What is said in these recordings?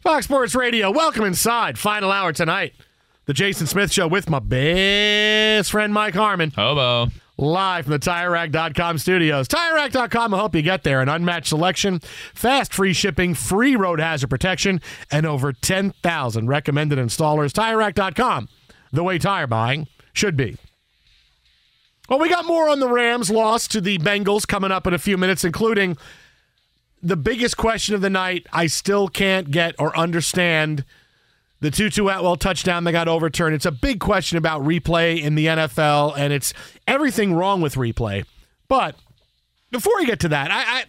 Fox Sports Radio, welcome inside. Final hour tonight. The Jason Smith Show with my best friend Mike Harmon. Hobo. Live from the TireRack.com studios. TireRack.com will help you get there. An unmatched selection, fast free shipping, free road hazard protection, and over 10,000 recommended installers. TireRack.com, the way tire buying should be. Well, we got more on the Rams' loss to the Bengals coming up in a few minutes, including the biggest question of the night. I still can't get or understand the Tutu Atwell touchdown that got overturned. It's a big question about replay in the NFL, and it's everything wrong with replay. But before we get to that, I, I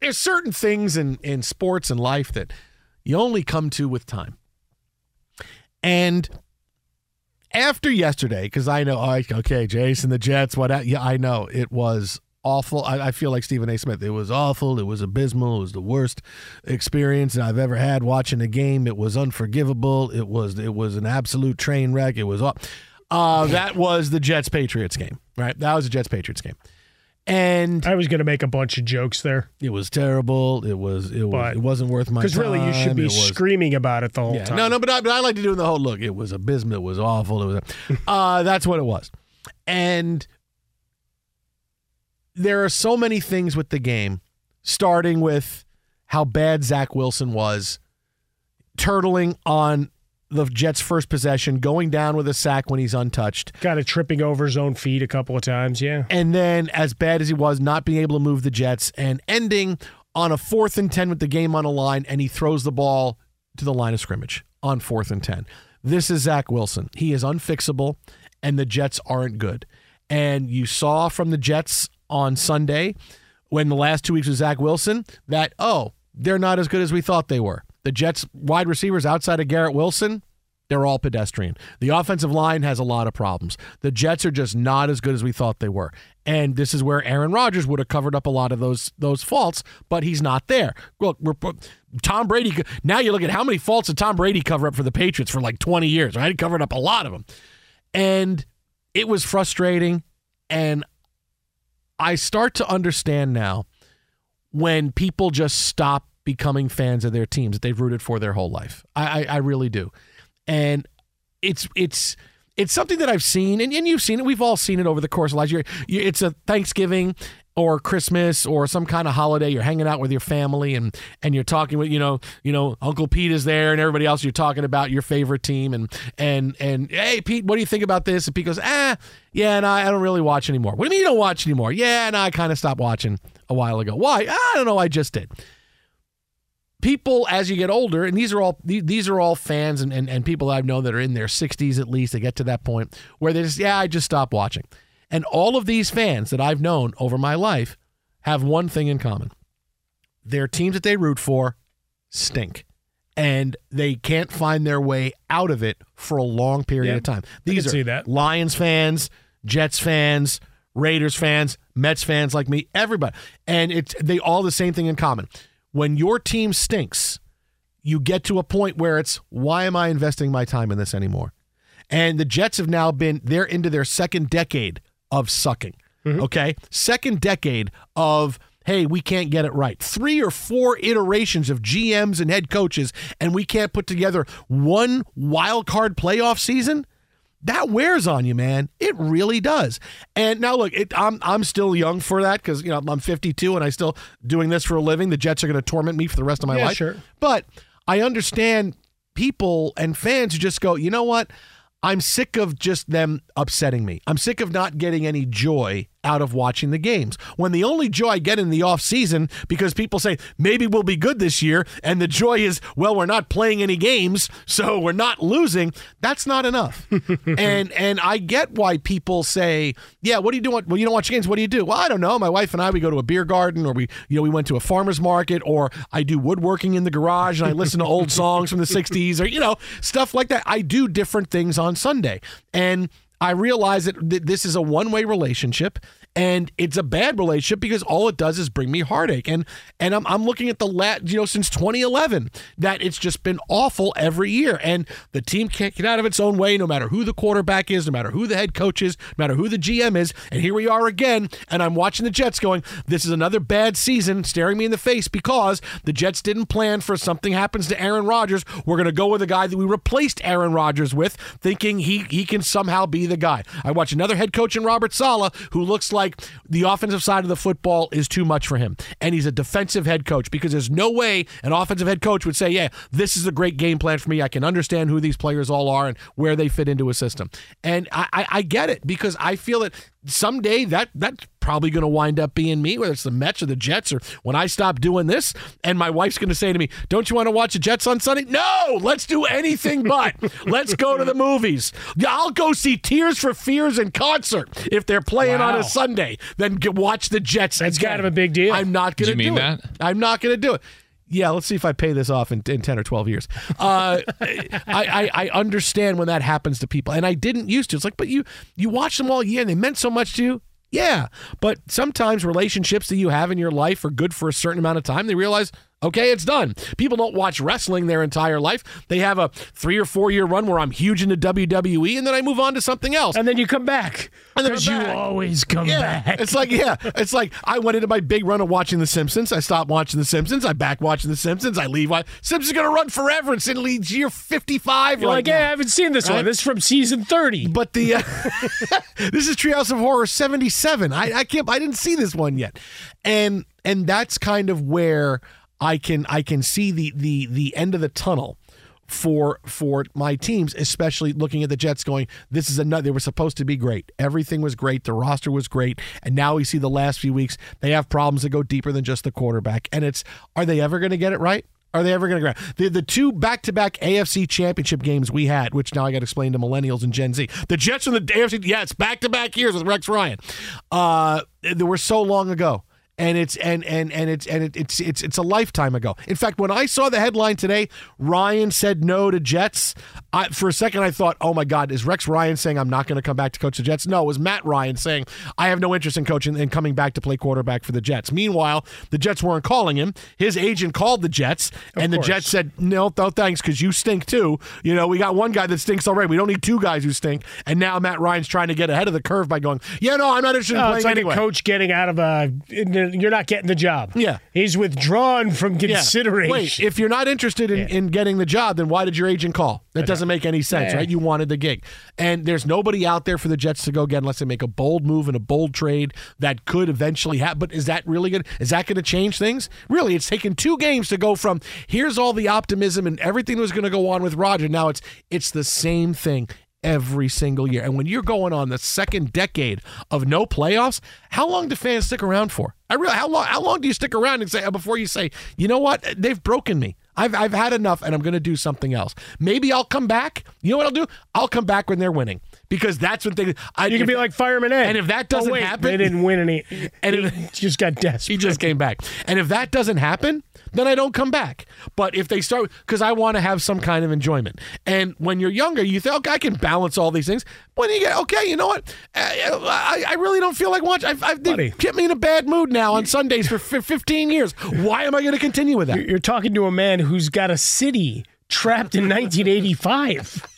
there's certain things in in sports and life that you only come to with time. And after yesterday, because I know, okay, Jason, the Jets, what? Yeah, I know it was awful. I, I, feel like Stephen A. Smith. It was awful. It was abysmal. It was the worst experience I've ever had watching a game. It was unforgivable. It was it was an absolute train wreck. It was uh, that was the Jets Patriots game, right? That was the Jets Patriots game. And I was going to make a bunch of jokes there. It was terrible. It was it was But- it wasn't worth my time. Because really, you should be was- screaming about it the whole yeah. time. No, no, but I, but I like to do the whole look. It was abysmal. It was awful. It was, uh, that's what it was. And there are so many things with the game, starting with how bad Zach Wilson was, turtling on the Jets' first possession, going down with a sack when he's untouched. Kind of tripping over his own feet a couple of times. Yeah. And then, as bad as he was, not being able to move the Jets and ending on a fourth and 10 with the game on the line, and he throws the ball to the line of scrimmage on fourth and 10. This is Zach Wilson. He is unfixable, and the Jets aren't good. And you saw from the Jets on Sunday, when the last two weeks was Zach Wilson, that, oh, they're not as good as we thought they were. The Jets wide receivers outside of Garrett Wilson, they're all pedestrian. The offensive line has a lot of problems. The Jets are just not as good as we thought they were. And this is where Aaron Rodgers would have covered up a lot of those those faults, but he's not there. Look, we're Tom Brady. Now you look at how many faults did Tom Brady cover up for the Patriots for like 20 years, right? He covered up a lot of them. And it was frustrating. And I start to understand now when people just stop becoming fans of their teams that they've rooted for their whole life. I, I, I really do. And it's it's it's something that I've seen, and, and you've seen it. We've all seen it over the course of last year. It's a Thanksgiving or Christmas or some kind of holiday, you're hanging out with your family and and you're talking with you know you know Uncle Pete is there and everybody else. You're talking about your favorite team and and and hey Pete, what do you think about this? And Pete goes, ah, yeah, and no, I don't really watch anymore. What do you mean you don't watch anymore? Yeah, no, I kind of stopped watching a while ago. Why? I don't know. I just did people as you get older and these are all these are all fans and, and, and people i've known that are in their 60s at least they get to that point where they just yeah i just stopped watching and all of these fans that i've known over my life have one thing in common. Their teams that they root for stink. And they can't find their way out of it for a long period Yeah, of time these are that. lions fans jets fans raiders fans mets fans like me everybody. And it's they all the same thing in common. When your team stinks, you get to a point where it's why am I investing my time in this anymore? And the Jets have now been they're into their second decade of sucking. Mm-hmm. Okay? Second decade of hey, we can't get it right. Three or four iterations of GMs and head coaches and we can't put together one wild card playoff season? that wears on you, man. It really does. And now look, it, I'm I'm still young for that because you know I'm 52 and I'm still doing this for a living. The Jets are going to torment me for the rest of my Yeah, life. sure. But I understand people and fans who just go, you know what? I'm sick of just them upsetting me. I'm sick of not getting any joy out of watching the games. When the only joy I get in the off season because people say maybe we'll be good this year and the joy is well we're not playing any games so we're not losing, that's not enough. and and I get why people say, "Yeah, what do you do? Well, you don't watch games. What do you do?" Well, I don't know. My wife and I we go to a beer garden or we you know we went to a farmers market or I do woodworking in the garage and I listen to old songs from the 60s or you know stuff like that. I do different things on Sunday. And I realize that th- this is a one way relationship and it's a bad relationship because all it does is bring me heartache. And and I'm, I'm looking at the lat, you know, since 2011 that it's just been awful every year. And the team can't get out of its own way no matter who the quarterback is, no matter who the head coach is, no matter who the GM is. And here we are again. And I'm watching the Jets going, this is another bad season staring me in the face because the Jets didn't plan for something happens to Aaron Rodgers. We're going to go with a guy that we replaced Aaron Rodgers with, thinking he, he can somehow be the guy. I watch another head coach in Robert Saleh who looks like the offensive side of the football is too much for him. And he's a defensive head coach because there's no way an offensive head coach would say, yeah, this is a great game plan for me. I can understand who these players all are and where they fit into a system. And I, I, I get it because I feel that someday that that's probably going to wind up being me, whether it's the Mets or the Jets, or when I stop doing this, and my wife's going to say to me, "Don't you want to watch the Jets on Sunday?" No, let's do anything but. let's go to the movies. Yeah, I'll go see Tears for Fears in concert if they're playing on a Sunday. Then get, watch the Jets. That's again. kind of a big deal. I'm not going to Do do mean it. that? I'm not going to do it. Yeah, let's see if I pay this off in, in 10 or 12 years. Uh, I, I, I understand when that happens to people, and I didn't used to. It's like, but you you watch them all year and they meant so much to you. Yeah, but sometimes relationships that you have in your life are good for a certain amount of time. They realize, okay, it's done. People don't watch wrestling their entire life. They have a three or four year run where I'm huge into WWE, and then I move on to something else. and then you come back. And Because you always come Yeah, back. it's like yeah, it's like I went into my big run of watching The Simpsons. I stopped watching The Simpsons. I back watching The Simpsons. I leave. wa- Simpsons gonna run forever. It's in leads year fifty five. You're like, yeah, I haven't seen this Right? one. This is from season 30. But the uh, this is Treehouse of Horror seventy seven. I, I can't. I didn't see this one yet, and and that's kind of where I can I can see the the the end of the tunnel for for my teams, especially looking at the Jets going, this is another they were supposed to be great. Everything was great, the roster was great, and now we see the last few weeks they have problems that go deeper than just the quarterback. And it's are they ever going to get it right? Are they ever going to grab the the two back to back AFC Championship games we had, which now I got to explain to millennials and Gen Z. The Jets and the AFC, yeah, it's back to back years with Rex Ryan. Uh, they were so long ago and it's and and and it's and it, it's it's it's a lifetime ago. In fact, when I saw the headline today, Ryan said no to Jets. I, for a second, I thought, "Oh my God, is Rex Ryan saying I'm not going to come back to coach the Jets?" No, it was Matt Ryan saying I have no interest in coaching and coming back to play quarterback for the Jets. Meanwhile, the Jets weren't calling him. His agent called the Jets, and the. Jets said, "No, no, thanks, because you stink too. You know, we got one guy that stinks already. We don't need two guys who stink." And now Matt Ryan's trying to get ahead of the curve by going, "Yeah, no, I'm not interested in Oh, playing it's like anyway." a coach getting out of a in, you're not getting the job. Yeah. He's withdrawn from Yeah. consideration. Wait, if you're not interested in, Yeah. in getting the job, then why did your agent call? That doesn't make any sense, Yeah. right? You wanted the gig. And there's nobody out there for the Jets to go get unless they make a bold move and a bold trade that could eventually happen. But is that really good? Is that going to change things? Really, it's taken two games to go from here's all the optimism and everything that was going to go on with Roger. Now it's it's the same thing every single year. And when you're going on the second decade of no playoffs, how long do fans stick around for? I really how long how long do you stick around and say uh, before you say, you know what, they've broken me. I've I've had enough and I'm gonna do something else. Maybe I'll come back. You know what I'll do? I'll come back when they're winning. Because that's what they I you can be like Fireman Ed. And if that oh, doesn't oh, wait, happen they didn't win any. And And if- he just got desperate. he just came back. And if that doesn't happen, then I don't come back. But if they start, because I want to have some kind of enjoyment. And when you're younger, you think, okay, I can balance all these things. When you get, okay, you know what? Uh, I, I really don't feel like watching. I've, I've Buddy. kept me in a bad mood now on Sundays for f- 15 years. Why am I going to continue with that? You're talking to a man who's got a city trapped in 1985.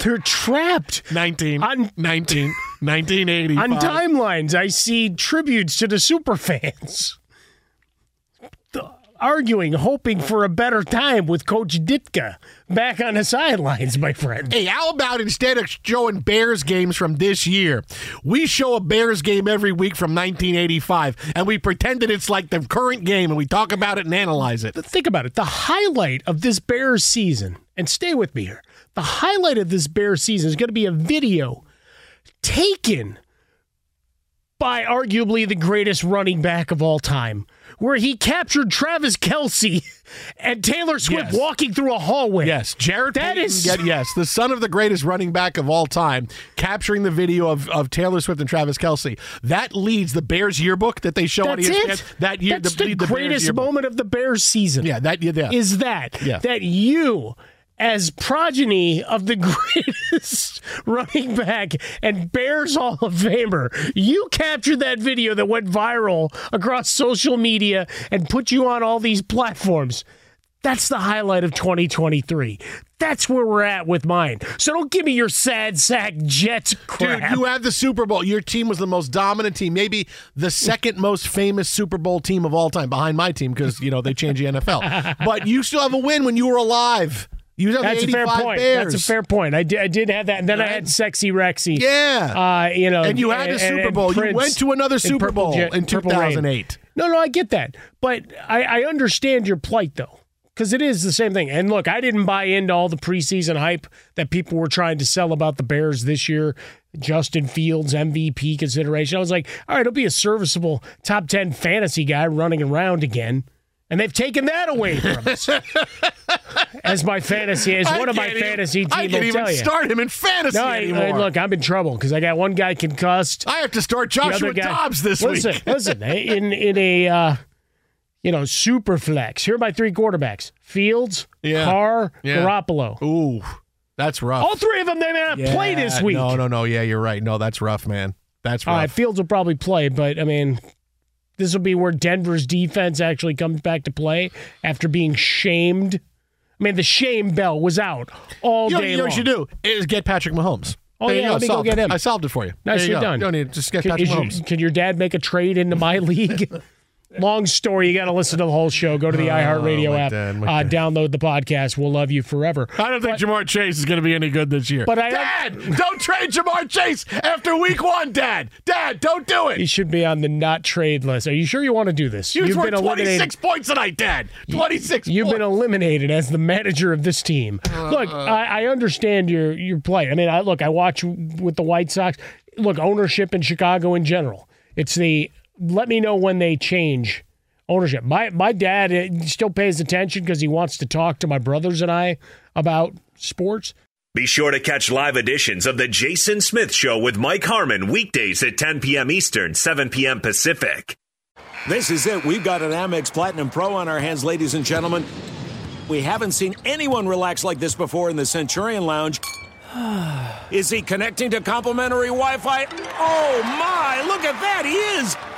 They're trapped 19, On- 19, 1985. on timelines. I see tributes to the superfans arguing, hoping for a better time with Coach Ditka back on the sidelines, my friend. Hey, how about instead of showing Bears games from this year, we show a Bears game every week from 1985, and we pretend that it's like the current game, and we talk about it and analyze it. think about it. The highlight of this Bears season, and stay with me here. The highlight of this Bears season is going to be a video taken by arguably the greatest running back of all time, where he captured Travis Kelce and Taylor Swift Yes. walking through a hallway. Yes, Jarrett That Payton, is- yes, the son of the greatest running back of all time, capturing the video of, of Taylor Swift and Travis Kelce. That leads the Bears yearbook that they show That's on ESPN. it. That year, That's the, lead Bears greatest moment of the Bears season. Yeah, that yeah. is that Yeah. that you as progeny of the greatest running back and Bears Hall of Famer, you captured that video that went viral across social media and put you on all these platforms. That's the highlight of 2023. That's where we're at with mine. So don't give me your sad sack Jets crap. Dude, you had the Super Bowl. Your team was the most dominant team, maybe the second most famous Super Bowl team of all time, behind my team because you know they changed the NFL. but you still have a win when you were alive. You have That's a fair point. Bears. That's a fair point. I did, I did have that, and then I had sexy Rexy. Yeah. Uh, you know, and you had and- Super and Bowl. You went to another Super Bowl in Purple Rain. 2008. No, no, I get that, but I, I understand your plight though, because it is the same thing. And look, I didn't buy into all the preseason hype that people were trying to sell about the Bears this year. Justin Fields MVP consideration. I was like, all right, it'll be a serviceable top ten fantasy guy running around again. And they've taken that away from us. as my fantasy, as I one of my even- fantasy team I will can't even tell you. start him in fantasy no, I, anymore. I- look, I'm in trouble because I got one guy concussed. I have to start Joshua guy- Dobbs this listen, week. listen, in in a uh, you know super flex. Here are my three quarterbacks: Fields, Yeah. Carr, Yeah. Garoppolo. Ooh, that's rough. All three of them they may not Yeah, play this week. No, no, no. Yeah, you're right. No, that's rough, man. That's rough. right, Fields will probably play, but I mean, this will be where Denver's defense actually comes back to play after being shamed. I mean, the shame bell was out all you know, day you know long. what you should do is get Patrick Mahomes. Oh, There yeah, let me go get him. I solved it for you. Nice, There you you're go. done. You don't need just get Can, Patrick is your- Mahomes. can your dad make a trade into my league? Long story. You got to listen to the whole show. Go to the iHeartRadio Oh, my app. dad, uh, download the podcast. We'll love you forever. I don't think Ja'Marr Chase is going to be any good this year. But I- Dad, don't trade Ja'Marr Chase after week one, Dad. Dad, don't do it. He should be on the not trade list. Are you sure you want to do this? You You've scored been 26 eliminated. points tonight, Dad. 26 You've points. been eliminated as the manager of this team. look, I, I understand your your play. I mean, I look. I watch with the White Sox. Look, ownership in Chicago in general. It's the let me know when they change ownership. My my dad uh, still pays attention because he wants to talk to my brothers and I about sports. Be sure to catch live editions of The Jason Smith Show with Mike Harmon weekdays at 10 p.m. Eastern, 7 p.m. Pacific. This is it. We've got an Amex Platinum Pro on our hands, ladies and gentlemen. We haven't seen anyone relax like this before in the Centurion Lounge. Is he connecting to complimentary Wi Fi? Oh my, look at that, he is!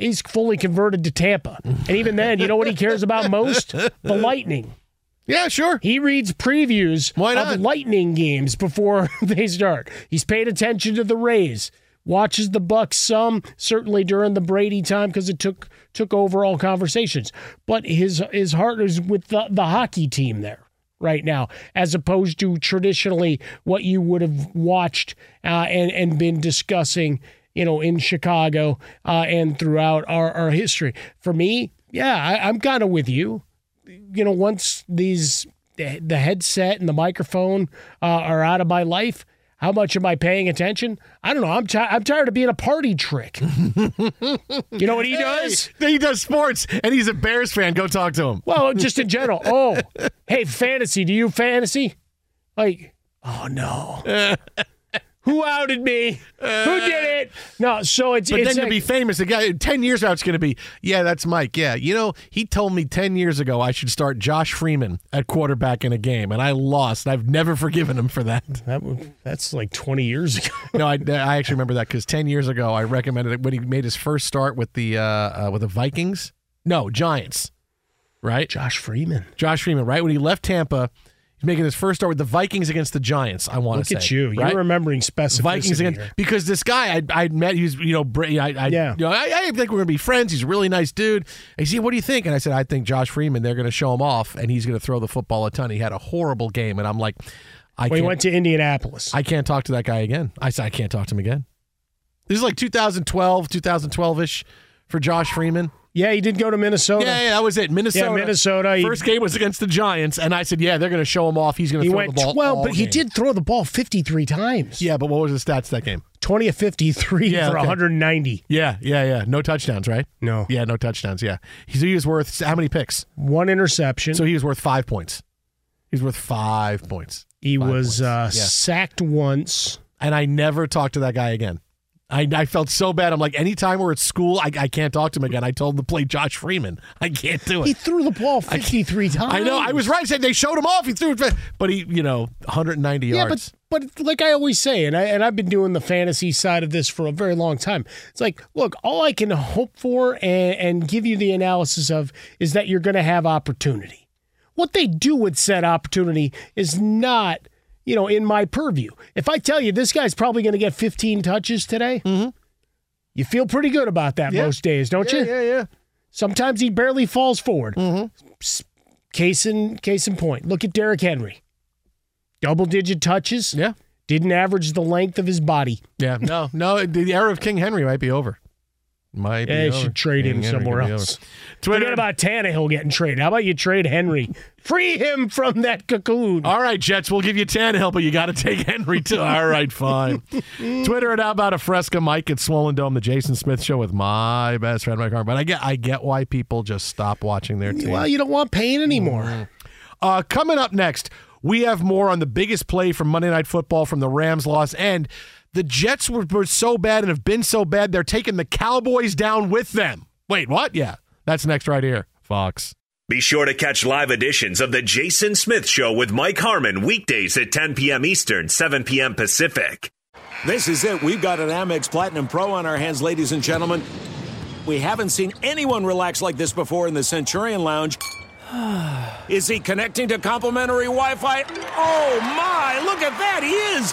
He's fully converted to Tampa. And even then, you know what he cares about most? The Lightning. Yeah, sure. He reads previews Why not? of Lightning games before they start. He's paid attention to the Rays. Watches the Bucs some, certainly during the Brady time because it took took over all conversations. But his his heart is with the, the hockey team there right now, as opposed to traditionally what you would have watched uh, and and been discussing, you know, in Chicago uh, and throughout our, our history. For me, yeah, I, I'm kind of with you you know, once these the headset and the microphone uh, are out of my life, how much am I paying attention? I don't know. I'm ti I'm tired of being a party trick. you know what he does? He does sports, and he's a Bears fan. Go talk to him. Well, just in general. Oh, hey, fantasy. Do you fantasy? Like, oh no. Who outed me? Who did it? No, so it's But it's then to be famous, the guy ten years out, it's going to be, yeah, that's Mike. Yeah, you know, he told me ten years ago I should start Josh Freeman at quarterback in a game, and I lost. I've never forgiven him for that. that, that's like 20 years ago. no, I, I actually remember that because ten years ago I recommended it when he made his first start with the uh, uh, with the Vikings. No, Giants. Right, Josh Freeman. Josh Freeman. Right when he left Tampa, he's making his first start with the Vikings against the Giants. I want to say. Look at you. right? You're remembering specificity. Vikings against here. because this guy I I met he's you know I I, Yeah. you know, I, I think we're gonna be friends. He's a really nice dude. I see. "What do you think?" And I said, "I think Josh Freeman. They're gonna show him off, and he's gonna throw the football a ton." He had a horrible game, and I'm like, I Well, he went to Indianapolis. I can't talk to that guy again. I said I can't talk to him again. This is like 2012, 2012 ish for Josh Freeman. Yeah, he did go to Minnesota. Yeah, yeah, that was it. Minnesota. Minnesota, he- First game was against the Giants, and I said, "Yeah, they're going to show him off. He's going to throw the ball." 12, all but he did throw the ball 53 times. Yeah, but what was the stats that game? 20 of 53 Yeah, for okay. 190. Yeah, yeah, yeah. No touchdowns, right? No. Yeah, no touchdowns. Yeah, he's, he was worth how many picks? One interception. So he was worth five points. He's worth five points. he Five was points. uh, Yeah. sacked once. and I never talked to that guy again. I, I felt so bad. I'm like, anytime we're at school, I, I can't talk to him again. I told him to play Josh Freeman. I can't do it. He threw the ball 53 times. I know. I was right. I said they showed him off. He threw it, but he, you know, 190 Yeah, yards. but but like I always say, and I and I've been doing the fantasy side of this for a very long time. It's like, look, all I can hope for and, and give you the analysis of is that you're going to have opportunity. What they do with said opportunity is not, you know, in my purview. If I tell you this guy's probably going to get 15 touches today, mm-hmm. you feel pretty good about that Yeah. most days, don't yeah, you? yeah, yeah. Sometimes he barely falls forward. Mm-hmm. S- Case in case in point. Look at Derrick Henry. Double digit touches. Yeah. Didn't average the length of his body. Yeah. No, no. The era of King Henry might be over. Might be Yeah, you should trade him Yeah, somewhere else. Twitter. Forget about Tannehill getting traded. How about you trade Henry? Free him from that cocoon. All right, Jets, we'll give you Tannehill, but you got to take Henry too. All right, fine. Twitter at How About a Fresca Mike at Swollen Dome, the Jason Smith Show with my best friend Mike Harmon. But I get, I get why people just stop watching their team. Well, you don't want pain anymore. Uh, coming up next, we have more on the biggest play from Monday Night Football from the Rams loss. And the Jets were, were so bad and have been so bad, they're taking the Cowboys down with them. Wait, what? Yeah, that's next right here. Fox. Be sure to catch live editions of The Jason Smith Show with Mike Harmon weekdays at 10 p.m. Eastern, 7 p.m. Pacific. This is it. We've got an Amex Platinum Pro on our hands, ladies and gentlemen. We haven't seen anyone relax like this before in the Centurion Lounge. Is he connecting to complimentary Wi Fi? Oh my, look at that, he is!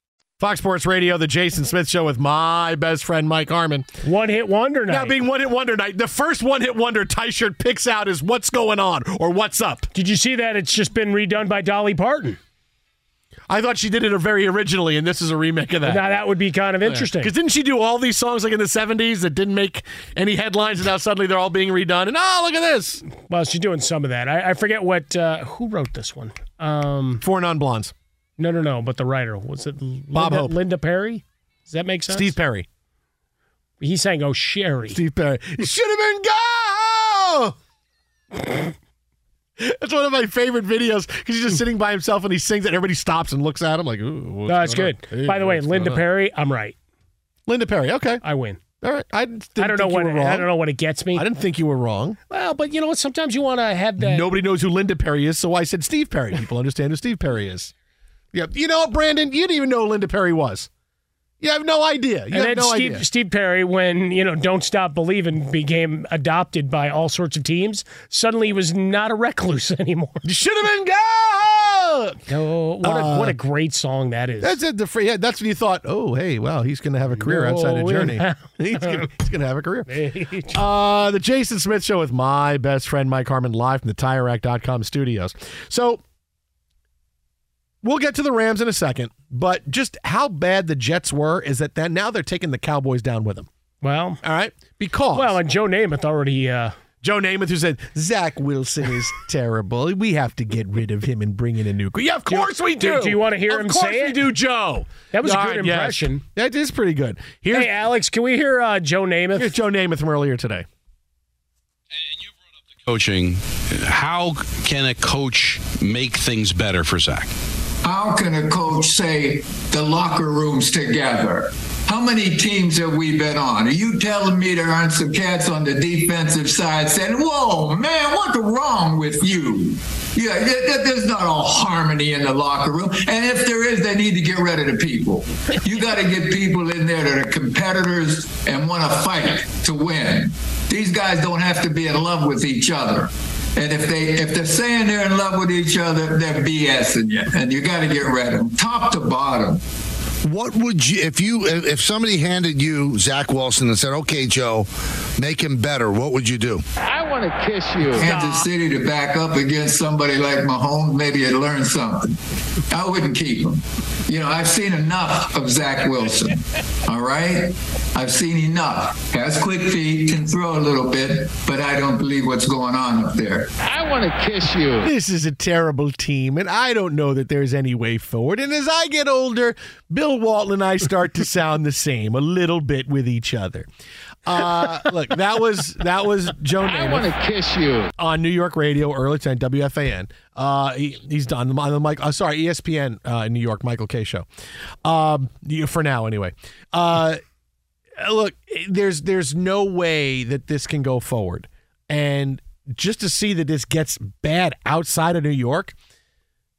Fox Sports Radio, the Jason Smith Show with my best friend Mike Harmon. One hit wonder night. Now, being one hit wonder night, the first one hit wonder Ty shirt picks out is what's going on or what's up. Did you see that? It's just been redone by Dolly Parton. I thought she did it very originally, and this is a remake of that. Now that would be kind of interesting. Because didn't she do all these songs like in the 70s that didn't make any headlines, and now suddenly they're all being redone? And oh, look at this. Well, she's doing some of that. I, I forget what uh, who wrote this one. Um, Four non blondes. No, no, no. But the writer was it Bob Linda, Hope. Linda Perry? Does that make sense? Steve Perry. He sang "Oh Sherry." Steve Perry. It should have been go. That's one of my favorite videos because he's just sitting by himself and he sings it. And everybody stops and looks at him like, "Ooh, what's No, that's good. Hey, By the way, Linda? Perry. I'm right. Linda Perry. Okay, I win. all right. I, didn't I don't know what. I don't know what it gets me. I didn't think you were wrong. Well, but you know what? Sometimes you want to have that. Nobody knows who Linda Perry is, so I said Steve Perry. People understand who Steve Perry is. Yeah, you know, Brandon, you didn't even know who Linda Perry was. You have no idea. You and have no Steve, idea. Steve Perry, when you know "Don't Stop Believing" became adopted by all sorts of teams, suddenly he was not a recluse anymore. You should have been go. Oh, what a what a great song that is! That's it. The free, yeah, that's when you thought, oh, hey, well, he's going to have a career outside of Journey. he's going to have a career. Uh, the Jason Smith Show with my best friend Mike Harmon live from the TireRack.com studios. So we'll get to the Rams in a second, but just how bad the Jets were is that then now they're taking the Cowboys down with them. well, All right, because well, and Joe Namath already. Uh, Joe Namath who said Zach Wilson is terrible. We have to get rid of him and bring in a new. Yeah, of course we do. do you wanna hear him? say it? of course say we do, Joe. That was a All good right, yes. impression. That is pretty good. Here's, hey, Alex, can we hear uh, Joe Namath? here's Joe Namath from earlier today. coaching, how can a coach make things better for Zach? How can a coach say the locker room's together? How many teams have we been on? Are you telling me there aren't some cats on the defensive side saying, whoa, man, what's wrong with you? Yeah, there's not all harmony in the locker room. And if there is, they need to get rid of the people. You got to get people in there that are competitors and want to fight to win. These guys don't have to be in love with each other. And if they if they're saying they're in love with each other, they're BSing you, and you got to get rid of them, top to bottom. What would you if you if somebody handed you Zach Wilson and said, "Okay, Joe, make him better"? What would you do? I want to kiss you. Kansas City to back up against somebody like Mahomes, maybe it learn something. I wouldn't keep him. You know, I've seen enough of Zach Wilson. All right, I've seen enough. Has quick feet, can throw a little bit, but I don't believe what's going on up there. I want to kiss you. This is a terrible team, and I don't know that there's any way forward. And as I get older, Bill Walton and I start to sound the same a little bit with each other. Uh, look, that was that was Joe. I want to kiss you on New York radio, early ten WFAN. Uh, he, he's done on the mic. Uh, sorry, ESPN uh, in New York, Michael Kay show. Um, for now, anyway. Uh, look, there's there's no way that this can go forward, and just to see that this gets bad outside of New York.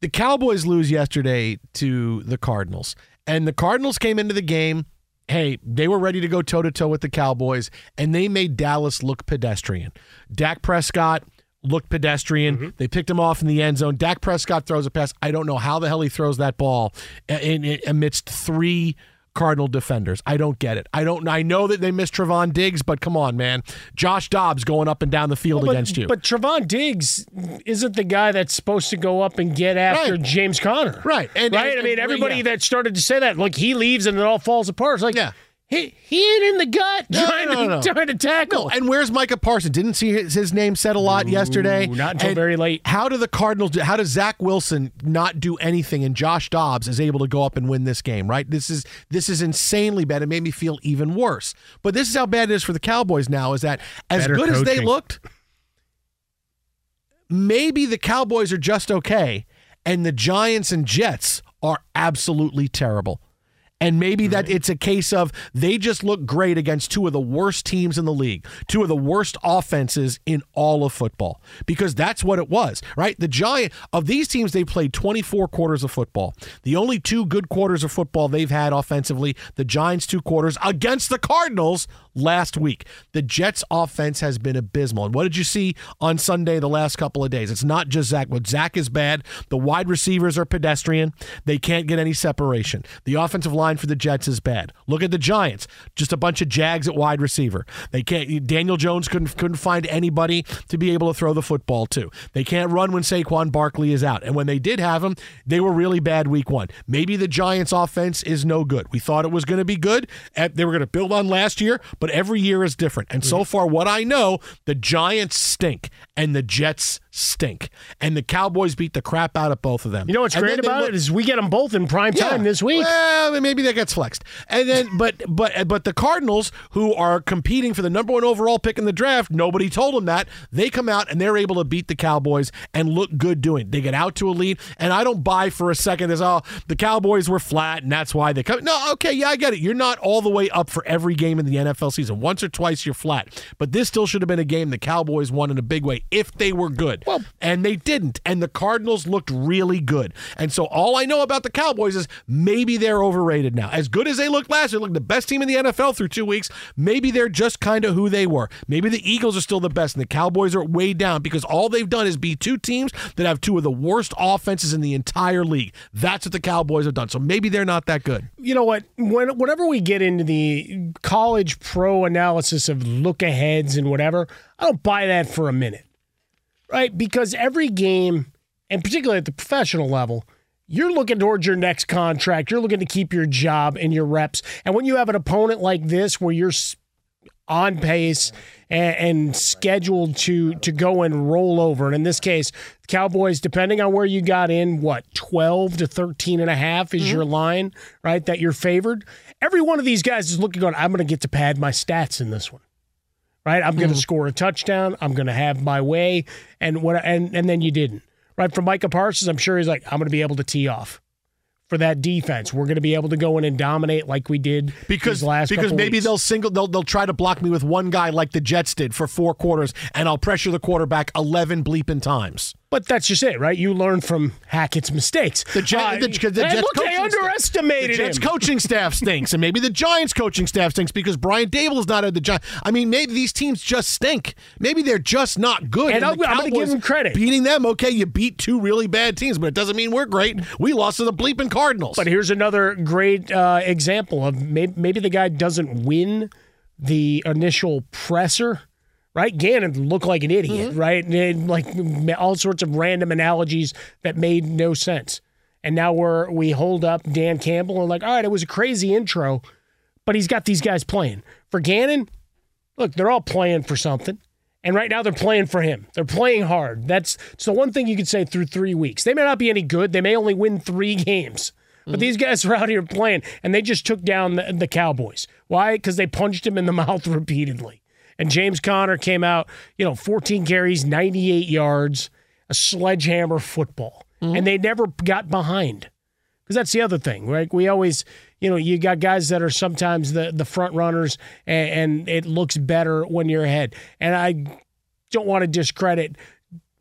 The Cowboys lose yesterday to the Cardinals, and the Cardinals came into the game hey, they were ready to go toe to toe with the Cowboys, and they made Dallas look pedestrian. Dak Prescott looked pedestrian. Mm-hmm. They picked him off in the end zone. Dak Prescott throws a pass. I don't know how the hell he throws that ball in, in, amidst three Cardinal defenders. I don't get it. I don't. I know that they missed Trevon Diggs, but come on, man. Josh Dobbs going up and down the field well, but, against you. But Trevon Diggs isn't the guy that's supposed to go up and get after right. James Conner. Right. And, right. And, I mean, everybody yeah. that started to say that, like he leaves and it all falls apart. It's like, yeah. He, he ain't in the gut no, trying, no, no, to, trying to tackle. and where's Micah Parsons? Didn't see his, his name said a lot Ooh, yesterday. Not until and very late. How do the Cardinals? Do, how does Zach Wilson not do anything, and Josh Dobbs is able to go up and win this game? Right? This is this is insanely bad. It made me feel even worse. But this is how bad it is for the Cowboys now. Is that as Better good coaching. as they looked? Maybe the Cowboys are just okay, and the Giants and Jets are absolutely terrible. And maybe that it's a case of they just look great against two of the worst teams in the league, two of the worst offenses in all of football, because that's what it was, right? The Giant of these teams, they played 24 quarters of football. The only two good quarters of football they've had offensively, the Giants' two quarters against the Cardinals last week. The Jets' offense has been abysmal. And what did you see on Sunday the last couple of days? It's not just Zach. What Zach is bad. The wide receivers are pedestrian. They can't get any separation. The offensive line for the Jets is bad. Look at the Giants. Just a bunch of jags at wide receiver. They can't Daniel Jones couldn't couldn't find anybody to be able to throw the football to. They can't run when Saquon Barkley is out. And when they did have him, they were really bad week 1. Maybe the Giants offense is no good. We thought it was going to be good. They were going to build on last year, but every year is different. And so mm. far, what I know, the Giants stink and the Jets stink. And the Cowboys beat the crap out of both of them. You know what's and great about look, it is we get them both in prime time this week. Well, maybe that gets flexed. And then, but but but the Cardinals, who are competing for the number one overall pick in the draft, nobody told them that. They come out and they're able to beat the Cowboys and look good doing. It. They get out to a lead, and I don't buy for a second as oh the Cowboys were flat and that's why they come. No, okay, yeah, I get it. You're not all the way up for every game in the NFL season. Once or twice, you're flat. But this still should have been a game the Cowboys won in a big way if they were good. Well, and they didn't. And the Cardinals looked really good. And so all I know about the Cowboys is maybe they're overrated now. As good as they looked last year, look the best team in the NFL through two weeks. Maybe they're just kind of who they were. Maybe the Eagles are still the best, and the Cowboys are way down because all they've done is be two teams that have two of the worst offenses in the entire league. That's what the Cowboys have done. So maybe they're not that good. You know what? When, whenever we get into the college pro analysis analysis of look aheads and whatever, I don't buy that for a minute. Right? Because every game, and particularly at the professional level, you're looking towards your next contract. You're looking to keep your job and your reps. And when you have an opponent like this where you're on pace and, and, scheduled to to go and roll over. And in this case, Cowboys, depending on where you got in, what, 12 to 13 and a half is mm-hmm. your line, right? That you're favored every one of these guys is looking on, I'm going to get to pad my stats in this one. Right? I'm going to mm-hmm. score a touchdown. I'm going to have my way. And what and and then you didn't. Right? For Micah Parsons, I'm sure he's like, I'm going to be able to tee off. for that defense. We're going to be able to go in and dominate like we did because last because maybe weeks. they'll single they'll they'll try to block me with one guy like the Jets did for four quarters, and I'll pressure the quarterback eleven bleeping times. But that's just it, right? You learn from Hackett's mistakes. The, Jet, Uh, the, the and Jets look, they underestimated the Jets him. coaching staff stinks, and maybe the Giants coaching staff stinks because Brian Daboll's not at the Giants. I mean, maybe these teams just stink. Maybe they're just not good. And the I'm- I'm gonna give them credit. Beating them, okay, you beat two really bad teams, but it doesn't mean we're great. We lost to the bleeping Cardinals. But here's another great uh, example of maybe, maybe the guy doesn't win the initial presser, right? Gannon looked like an idiot, Mm-hmm. right? And like all sorts of random analogies that made no sense. And now we're we hold up Dan Campbell and like, all right, it was a crazy intro, but he's got these guys playing. For Gannon, look, they're all playing for something. And right now they're playing for him. They're playing hard. That's it's the one thing you could say through three weeks. They may not be any good. They may only win three games. But these guys are out here playing, and they just took down the, the Cowboys. Why? Because they punched him in the mouth repeatedly. And James Conner came out, you know, 14 carries, 98 yards, a sledgehammer football. Mm-hmm. And they never got behind. Because that's the other thing, right? We always, you know, you got guys that are sometimes the, the front runners, and, and it looks better when you're ahead. And I don't want to discredit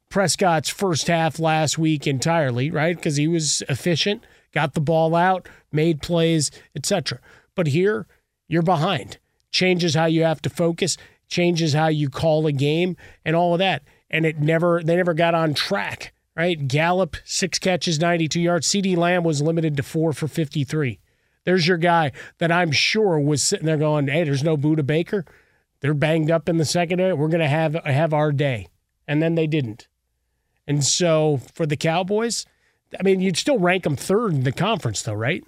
Prescott's first half last week entirely, right? Because he was efficient, got the ball out, made plays, etc. But here, you're behind. Changes how you have to focus, changes how you call a game, and all of that. And it never, they never got on track, right? Gallup, six catches, 92 yards. CeeDee Lamb was limited to four for 53. There's your guy that I'm sure was sitting there going, hey, there's no Budda Baker. They're banged up in the secondary. We're going to have have our day. And then they didn't. And so for the Cowboys, I mean, you'd still rank them third in the conference, though, right?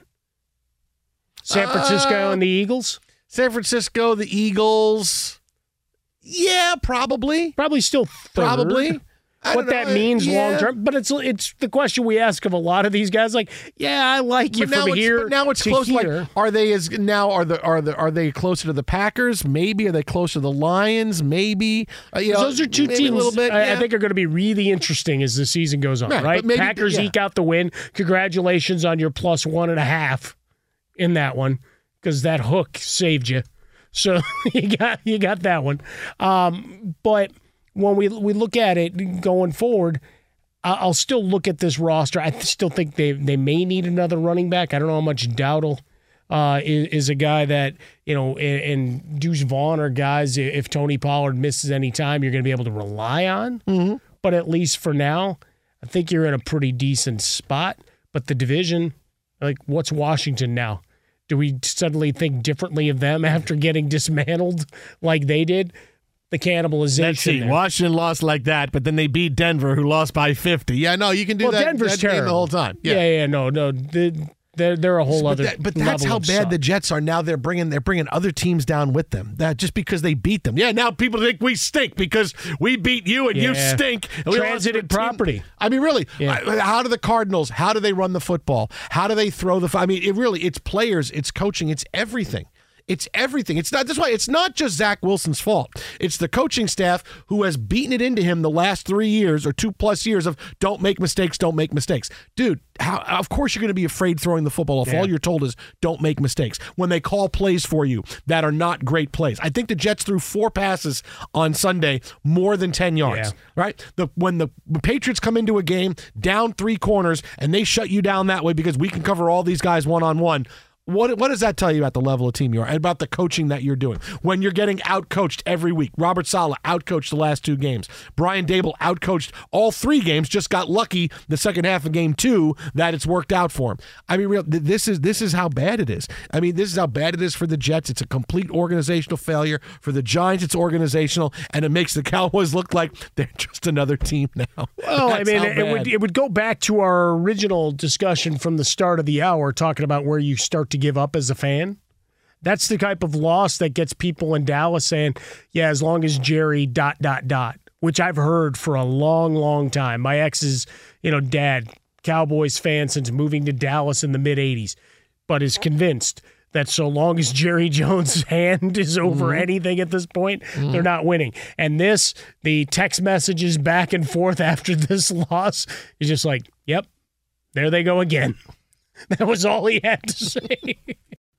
San Francisco Uh, and the Eagles? San Francisco, the Eagles. Yeah, probably. Probably still third. Probably. I What that know. means Yeah. long term, but it's it's the question we ask of a lot of these guys. Like, yeah, I like you But from it's, here. but now it's to close. here. Like, are they as now? Are the are the are they closer to the Packers? Maybe are they closer to the Lions? Maybe. Uh, you know, Those are two teams A little bit. I, I think are going to be really interesting as the season goes on. Right, Right? maybe- Packers yeah. eke out the win. Congratulations on your plus one and a half in that one because that hook saved you. So you got you got that one. Um, but when we we look at it going forward, I'll still look at this roster. I still think they they may need another running back. I don't know how much Dowdle uh, is, is a guy that you know, and, and Deuce Vaughn are guys. If Tony Pollard misses any time, you're going to be able to rely on. Mm-hmm. But at least for now, I think you're in a pretty decent spot. But the division, like, what's Washington now? Do we suddenly think differently of them after getting dismantled like they did? The cannibalization. Let's see. there. Washington lost like that, but then they beat Denver, who lost by fifty. Yeah, no, you can do well, that. Denver's that game terrible the whole time. Yeah, yeah, no, no. The, they're, they're a whole but, other. that- but that's how bad suck. the Jets are now. They're bringing they're bringing other teams down with them. That just because they beat them. Yeah, now people think we stink because we beat you and you stink. And we lost Transited team- property. I mean, really, Yeah. How do the Cardinals? How do they run the football? How do they throw the? I mean, it really, it's players, it's coaching, it's everything. It's everything. It's not. That's why it's not just Zach Wilson's fault. It's the coaching staff who has beaten it into him the last three years or two plus years of don't make mistakes, don't make mistakes, dude. How? Of course you're going to be afraid throwing the football if Yeah. all you're told is don't make mistakes when they call plays for you that are not great plays. I think the Jets threw four passes on Sunday, more than ten yards. Yeah. Right? The when the Patriots come into a game down three corners and they shut you down that way because we can cover all these guys one on one. What, what does that tell you about the level of team you are and about the coaching that you're doing? When you're getting outcoached every week, Robert Saleh outcoached the last two games. Brian Daboll outcoached all three games. Just got lucky the second half of game two that it's worked out for him. I mean, real, this is this is how bad it is. I mean, this is how bad it is for the Jets. It's a complete organizational failure for the Giants. It's organizational, and it makes the Cowboys look like they're just another team now. Well, I mean, it would it would go back to our original discussion from the start of the hour, talking about where you start to give up as a fan. That's the type of loss that gets people in Dallas saying, "Yeah, as long as Jerry dot dot dot," which I've heard for a long, long time. My ex's, you know, dad, Cowboys fan since moving to Dallas in the mid '80s, but is convinced that so long as Jerry Jones' hand is over Mm-hmm. anything at this point, they're not winning. And this, the text messages back and forth after this loss, is just like, yep, there they go again. That was all he had to say.